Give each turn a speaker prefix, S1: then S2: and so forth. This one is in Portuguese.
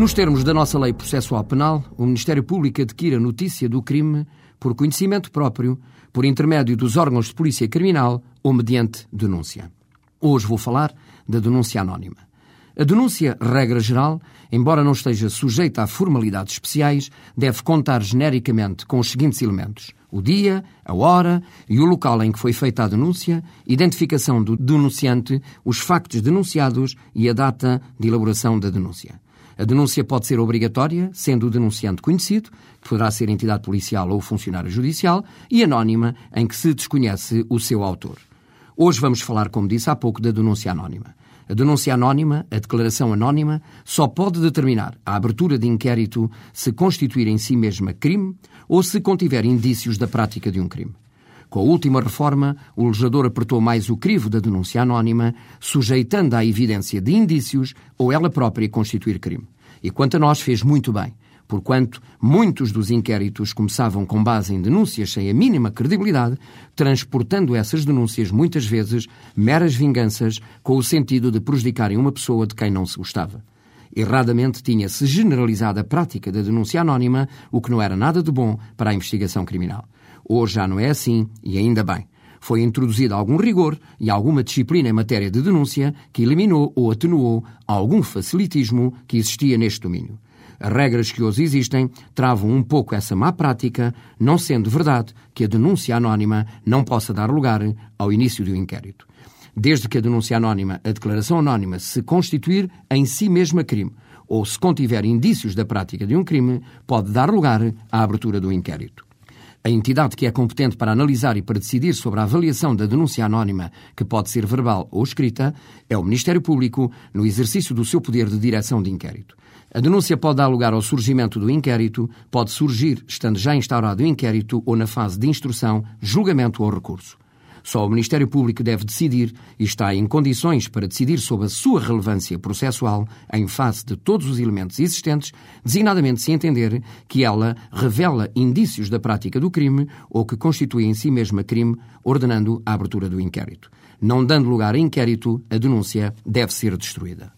S1: Nos termos da nossa lei processual penal, o Ministério Público adquire a notícia do crime por conhecimento próprio, por intermédio dos órgãos de polícia criminal ou mediante denúncia. Hoje vou falar da denúncia anónima. A denúncia, regra geral, embora não esteja sujeita a formalidades especiais, deve contar genericamente com os seguintes elementos: o dia, a hora e o local em que foi feita a denúncia, identificação do denunciante, os factos denunciados e a data de elaboração da denúncia. A denúncia pode ser obrigatória, sendo o denunciante conhecido, que poderá ser entidade policial ou funcionário judicial, e anónima, em que se desconhece o seu autor. Hoje vamos falar, como disse há pouco, da denúncia anónima. A denúncia anónima, a declaração anónima, só pode determinar a abertura de inquérito se constituir em si mesma crime ou se contiver indícios da prática de um crime. Com a última reforma, o legislador apertou mais o crivo da denúncia anónima, sujeitando à evidência de indícios ou ela própria constituir crime. E quanto a nós, fez muito bem, porquanto muitos dos inquéritos começavam com base em denúncias sem a mínima credibilidade, transportando essas denúncias muitas vezes meras vinganças com o sentido de prejudicarem uma pessoa de quem não se gostava. Erradamente tinha-se generalizado a prática da denúncia anónima, o que não era nada de bom para a investigação criminal. Hoje já não é assim, e ainda bem. Foi introduzido algum rigor e alguma disciplina em matéria de denúncia que eliminou ou atenuou algum facilitismo que existia neste domínio. As regras que hoje existem travam um pouco essa má prática, não sendo verdade que a denúncia anónima não possa dar lugar ao início do inquérito. Desde que a denúncia anónima, a declaração anónima, se constituir em si mesma crime, ou se contiver indícios da prática de um crime, pode dar lugar à abertura do inquérito. A entidade que é competente para analisar e para decidir sobre a avaliação da denúncia anónima, que pode ser verbal ou escrita, é o Ministério Público, no exercício do seu poder de direção de inquérito. A denúncia pode dar lugar ao surgimento do inquérito, pode surgir estando já instaurado o inquérito ou na fase de instrução, julgamento ou recurso. Só o Ministério Público deve decidir e está em condições para decidir sobre a sua relevância processual em face de todos os elementos existentes, designadamente se entender que ela revela indícios da prática do crime ou que constitui em si mesma crime, ordenando a abertura do inquérito. Não dando lugar a inquérito, a denúncia deve ser destruída.